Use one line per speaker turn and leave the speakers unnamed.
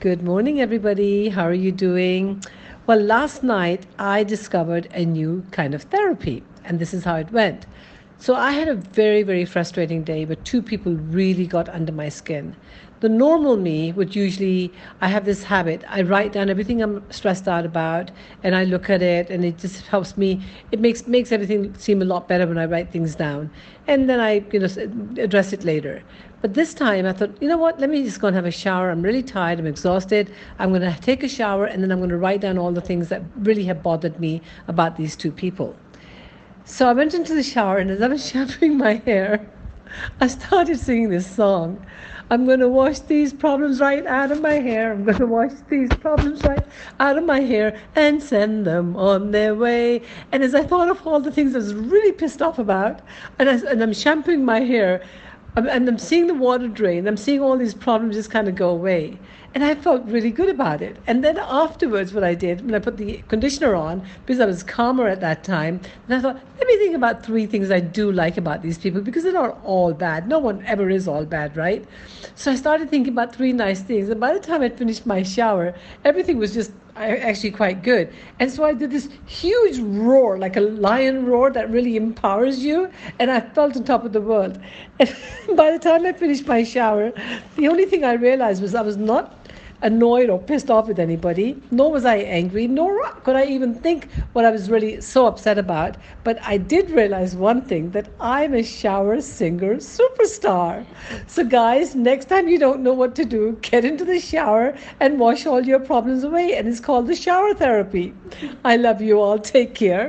Good morning, everybody. How are you doing? Well, last night I discovered a new kind of therapy, and this is how it went. So, I had a very, very frustrating day where two people really got under my skin. The normal me would usually, I have this habit, I write down everything I'm stressed out about and I look at it and it just helps me, it makes, makes everything seem a lot better when I write things down. And then I, you know, address it later. But this time I thought, you know what, let me just go and have a shower. I'm really tired, I'm exhausted. I'm going to take a shower and then I'm going to write down all the things that really have bothered me about these two people. So I went into the shower and as I was shampooing my hair, I started singing this song. I'm going to wash these problems right out of my hair. I'm going to wash these problems right out of my hair and send them on their way. And as I thought of all the things I was really pissed off about, and, I, and I'm shampooing my hair, and I'm seeing the water drain. I'm seeing all these problems just kind of go away. And I felt really good about it. And then afterwards, what I did, when I put the conditioner on, because I was calmer at that time, and I thought, let me think about three things I do like about these people, because they're not all bad. No one ever is all bad, right? So I started thinking about three nice things. And by the time I'd finished my shower, everything was just actually quite good. And so I did this huge roar, like a lion roar that really empowers you. And I felt on top of the world. And by the time I finished my shower, the only thing I realized was I was not annoyed or pissed off with anybody, nor was I angry, nor could I even think what I was really so upset about. But I did realize one thing that I'm a shower singer superstar. So, guys, next time you don't know what to do, get into the shower and wash all your problems away. And it's called the shower therapy. I love you all. Take care.